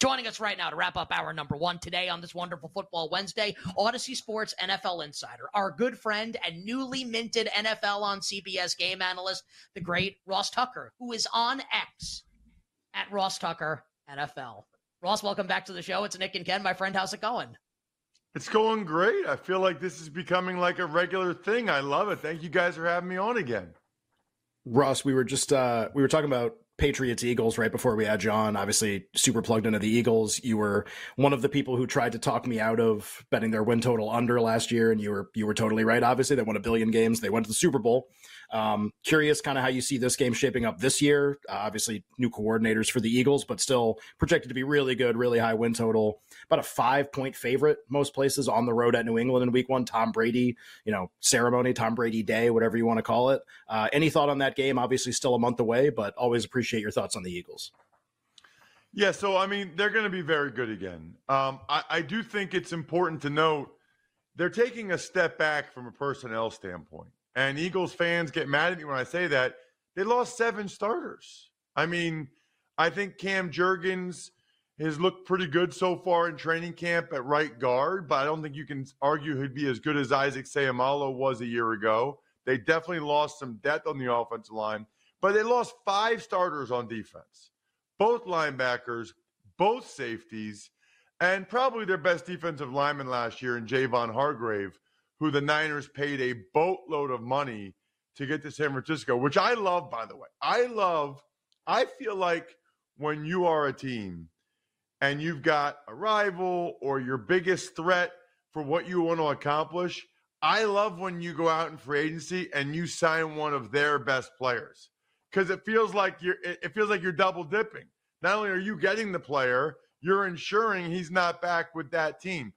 Joining us right now to wrap up our number one today on this wonderful Football Wednesday, Audacy Sports NFL Insider, our good friend and newly minted NFL on CBS game analyst, the great Ross Tucker, who is on X at Ross Tucker NFL. Ross, welcome back to the show. It's Nick and Ken, my friend. How's it going? It's going great. I feel like this is becoming like a regular thing. I love it. Thank you guys for having me on again. Ross, we were just uh we were talking about Patriots Eagles right before we had John. Obviously, super plugged into the Eagles. You were one of the people who tried to talk me out of betting their win total under last year, and you were you were totally right. Obviously, they won a billion games. They went to the Super Bowl. Um, curious, kind of how you see this game shaping up this year. Uh, obviously, new coordinators for the Eagles, but still projected to be really good, really high win total. About a five point favorite most places on the road at New England in Week One. Tom Brady, you know, ceremony, Tom Brady Day, whatever you want to call it. Uh, any thought on that game? Obviously, still a month away, but always appreciate your thoughts on the Eagles. Yeah, so I mean, they're going to be very good again. Um, I, I do think it's important to note they're taking a step back from a personnel standpoint. And Eagles fans get mad at me when I say that. They lost seven starters. I mean, I think Cam Jurgens has looked pretty good so far in training camp at right guard, but I don't think you can argue he'd be as good as Isaac Seumalo was a year ago. They definitely lost some depth on the offensive line, but they lost five starters on defense, both linebackers, both safeties, and probably their best defensive lineman last year in Javon Hargrave who the Niners paid a boatload of money to get to San Francisco, which I love, by the way. I love, I feel like when you are a team and you've got a rival or your biggest threat for what you want to accomplish, I love when you go out in free agency and you sign one of their best players because it feels like you're it feels like you're double dipping. Not only are you getting the player, you're ensuring he's not back with that team.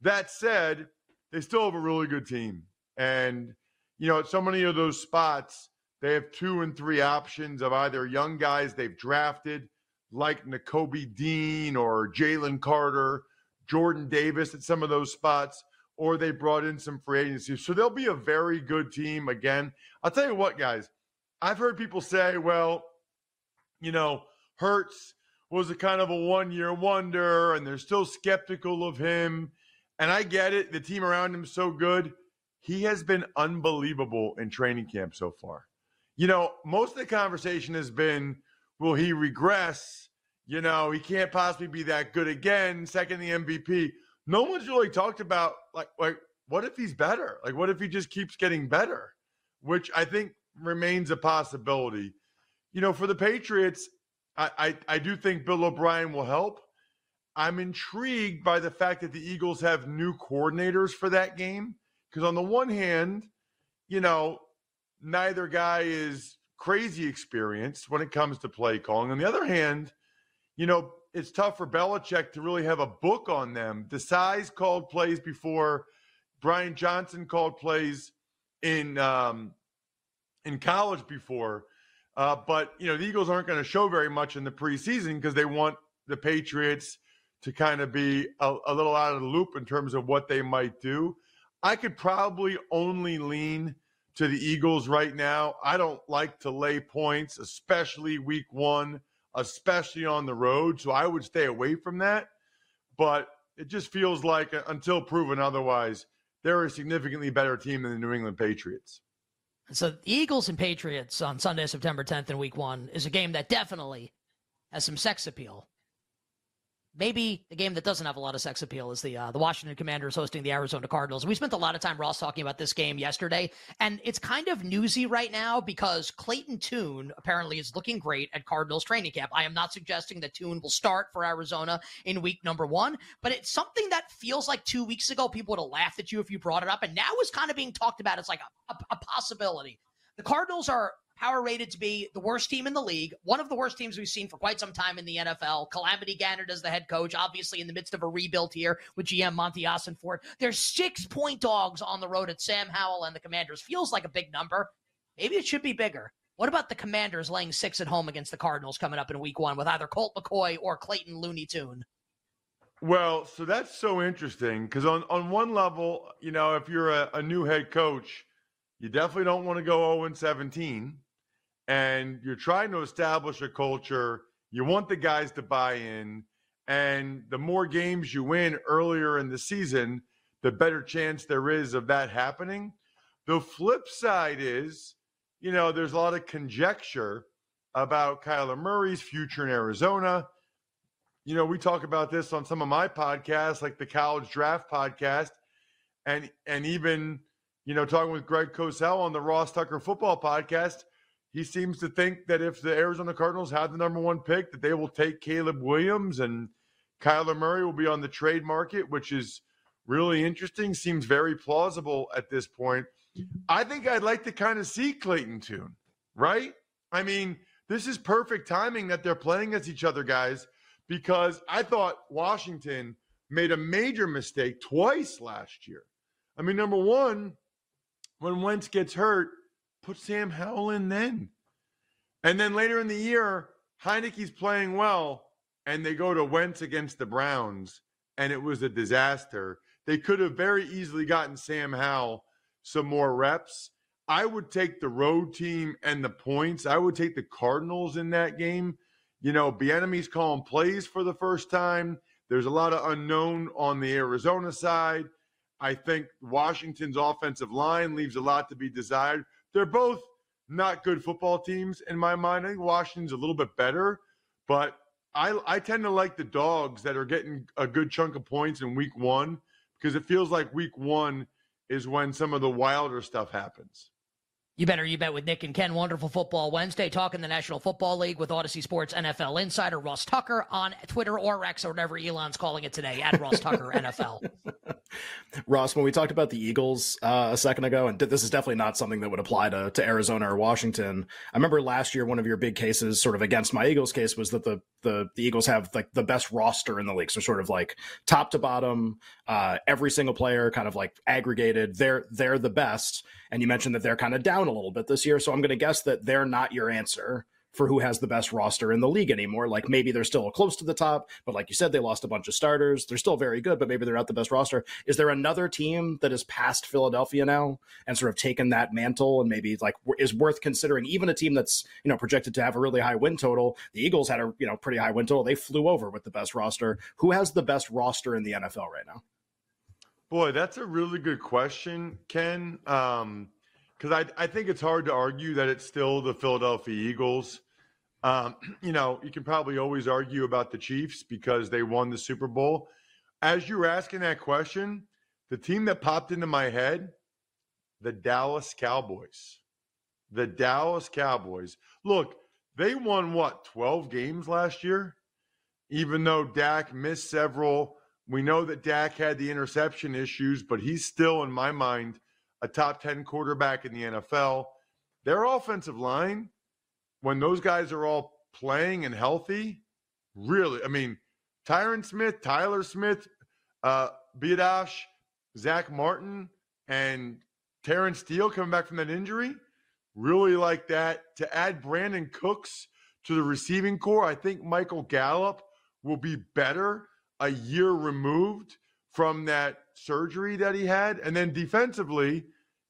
That said, they still have a really good team. And, you know, at so many of those spots, they have two and three options of either young guys they've drafted, like Nakobe Dean or Jalen Carter, Jordan Davis at some of those spots, or they brought in some free agency. So they'll be a very good team again. I'll tell you what, guys, I've heard people say, well, you know, Hurts was a kind of a one year wonder, and they're still skeptical of him. And I get it. The team around him is so good. He has been unbelievable in training camp so far. You know, most of the conversation has been, will he regress? You know, he can't possibly be that good again, second the MVP. No one's really talked about like like what if he's better? Like what if he just keeps getting better? Which I think remains a possibility. You know, for the Patriots, I, I, I do think Bill O'Brien will help. I'm intrigued by the fact that the Eagles have new coordinators for that game. Because on the one hand, you know, neither guy is crazy experienced when it comes to play calling. On the other hand, you know, it's tough for Belichick to really have a book on them. Desai's called plays before. Brian Johnson called plays in um, in college before. Uh, but you know, the Eagles aren't going to show very much in the preseason because they want the Patriots to kind of be a, a little out of the loop in terms of what they might do. I could probably only lean to the Eagles right now. I don't like to lay points, especially week one, especially on the road. So I would stay away from that. But it just feels like, uh, until proven otherwise, they're a significantly better team than the New England Patriots. So the Eagles and Patriots on Sunday, September 10th in week one is a game that definitely has some sex appeal. Maybe the game that doesn't have a lot of sex appeal is the uh, the Washington Commanders hosting the Arizona Cardinals. We spent a lot of time, Ross, talking about this game yesterday, and it's kind of newsy right now because Clayton Tune apparently is looking great at Cardinals training camp. I am not suggesting that Tune will start for Arizona in week number one, but it's something that feels like two weeks ago people would have laughed at you if you brought it up, and now is kind of being talked about as like a, a, a possibility. The Cardinals are power rated to be the worst team in the league, one of the worst teams we've seen for quite some time in the NFL. Calamity Gander as the head coach, obviously in the midst of a rebuild here with GM Monti Ossenfort. There's six point dogs on the road at Sam Howell and the Commanders. Feels like a big number. Maybe it should be bigger. What about the Commanders laying six at home against the Cardinals coming up in week one with either Colt McCoy or Clayton Looney Tune? Well, so that's so interesting because on, on one level, you know, if you're a, a new head coach, you definitely don't want to go 0 17 and you're trying to establish a culture. You want the guys to buy in. And the more games you win earlier in the season, the better chance there is of that happening. The flip side is, you know, there's a lot of conjecture about Kyler Murray's future in Arizona. You know, we talk about this on some of my podcasts, like the College Draft podcast, and and even you know talking with Greg Cosell on the Ross Tucker Football podcast he seems to think that if the Arizona Cardinals have the number one pick, that they will take Caleb Williams and Kyler Murray will be on the trade market, which is really interesting. Seems very plausible at this point. I think I'd like to kind of see Clayton Tune, right? I mean, this is perfect timing that they're playing against each other, guys, because I thought Washington made a major mistake twice last year. I mean, number one, when Wentz gets hurt, Put Sam Howell in then. And then later in the year, Heinicke's playing well, and they go to Wentz against the Browns, and it was a disaster. They could have very easily gotten Sam Howell some more reps. I would take the road team and the points. I would take the Cardinals in that game. You know, Bieniemy's calling plays for the first time. There's a lot of unknown on the Arizona side. I think Washington's offensive line leaves a lot to be desired. They're both not good football teams in my mind. I think Washington's a little bit better, but I, I tend to like the dogs that are getting a good chunk of points in week one because it feels like week one is when some of the wilder stuff happens. You better you bet with Nick and Ken. Wonderful Football Wednesday, talking the National Football League with Audacy Sports NFL insider Ross Tucker on Twitter or X or whatever Elon's calling it today at Ross Tucker NFL. Ross, when we talked about the Eagles uh, a second ago, and this is definitely not something that would apply to, to Arizona or Washington. I remember last year one of your big cases, sort of against my Eagles case, was that the the, the Eagles have like the best roster in the league, so sort of like top to bottom, uh, every single player kind of like aggregated. They're they're the best, and you mentioned that they're kind of down a little bit this year. So I'm going to guess that they're not your answer for who has the best roster in the league anymore. Like maybe they're still close to the top, but like you said, they lost a bunch of starters. They're still very good, but maybe they're not the best roster. Is there another team that is past Philadelphia now and sort of taken that mantle and maybe like is worth considering? Even a team that's you know projected to have a really high win total. The Eagles had a you know pretty high win total. They flew over with the best roster. Who has the best roster in the NFL right now? Boy, that's a really good question, Ken. Um, because I, I think it's hard to argue that it's still the Philadelphia Eagles. Um, you know, you can probably always argue about the Chiefs because they won the Super Bowl. As you were asking that question, the team that popped into my head, the Dallas Cowboys. The Dallas Cowboys. Look, they won what, 12 games last year? Even though Dak missed several. We know that Dak had the interception issues, but he's still, in my mind, a top 10 quarterback in the NFL. Their offensive line when those guys are all playing and healthy, really, I mean, Tyron Smith, Tyler Smith, uh, Biadasz, Zack Martin, and Terence Steele coming back from that injury, really like that. To add Brandin Cooks to the receiving corps, I think Michael Gallup will be better a year removed from that surgery that he had. And then defensively,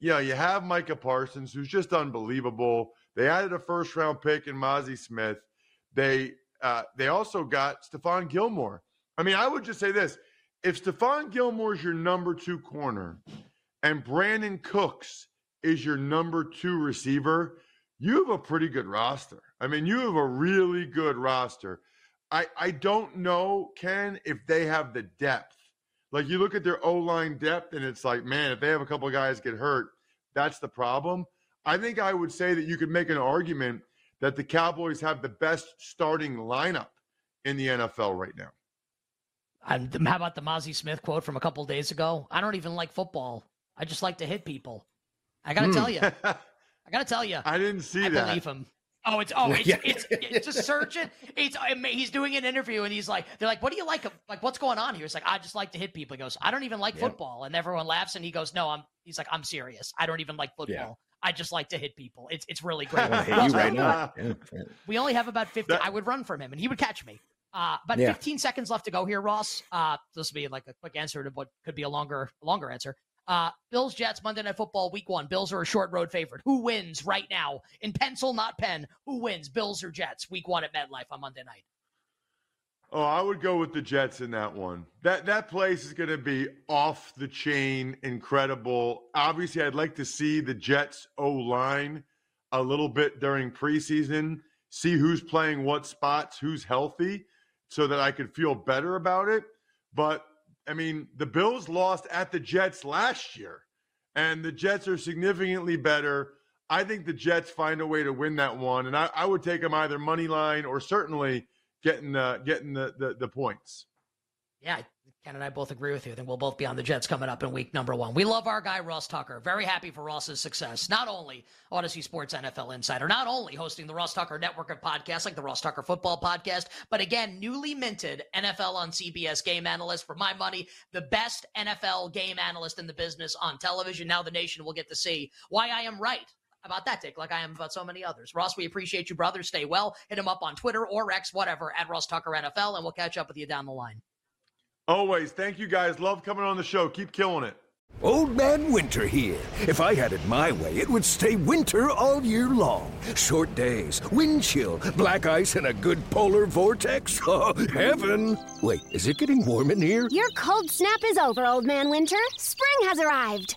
know, you have Micah Parsons, who's just unbelievable. They added a first round pick in Mazi Smith. They uh, they also got Stephon Gilmore. I mean, I would just say this: if Stephon Gilmore is your number two corner, and Brandin Cooks is your number two receiver, you have a pretty good roster. I mean, you have a really good roster. I I don't know, Ken, if they have the depth. Like you look at their O line depth, and it's like, man, if they have a couple guys get hurt, that's the problem. I think I would say that you could make an argument that the Cowboys have the best starting lineup in the NFL right now. And how about the Mazi Smith quote from a couple days ago? I don't even like football. I just like to hit people. I got to mm. tell you. I got to tell you. I didn't see I that. Believe him. Oh, it's oh, it's yeah. it's, it's a surgeon. It's he's doing an interview and he's like, they're like, what do you like? Like, what's going on here? He's like, I just like to hit people. He goes, I don't even like yeah. football, and everyone laughs and he goes, No, I'm. He's like, I'm serious. I don't even like football. Yeah. I just like to hit people. It's it's really great. right now. We only have about fifty. That, I would run from him and he would catch me. Uh, about 15 seconds left to go here, Ross. Uh, this will be like a quick answer to what could be a longer longer answer. Uh, Bills Jets Monday Night Football Week One. Bills are a short road favorite. Who wins right now in pencil, not pen? Who wins? Bills or Jets? Week One at MetLife on Monday night. Oh, I would go with the Jets in that one. That that place is going to be off the chain, incredible. Obviously, I'd like to see the Jets O line a little bit during preseason, see who's playing what spots, who's healthy, so that I could feel better about it. But I mean, the Bills lost at the Jets last year, and the Jets are significantly better. I think the Jets find a way to win that one, and I, I would take them either money line or certainly getting the getting the, the, the points. Yeah, Ken and I both agree with you. I think we'll both be on the Jets coming up in week number one. We love our guy, Ross Tucker. Very happy for Ross's success. Not only Audacy Sports NFL Insider, not only hosting the Ross Tucker network of podcasts like the Ross Tucker Football Podcast, but again, newly minted NFL on CBS game analyst. For my money, the best NFL game analyst in the business on television. Now the nation will get to see why I am right about that, Dick, like I am about so many others. Ross, we appreciate you, brother. Stay well. Hit him up on Twitter or X, whatever, at Ross Tucker NFL, and we'll catch up with you down the line. Always. Thank you guys. Love coming on the show. Keep killing it. Old Man Winter here. If I had it my way, it would stay winter all year long. Short days, wind chill, black ice, and a good polar vortex. Oh, heaven! Wait, is it getting warm in here? Your cold snap is over, Old Man Winter. Spring has arrived.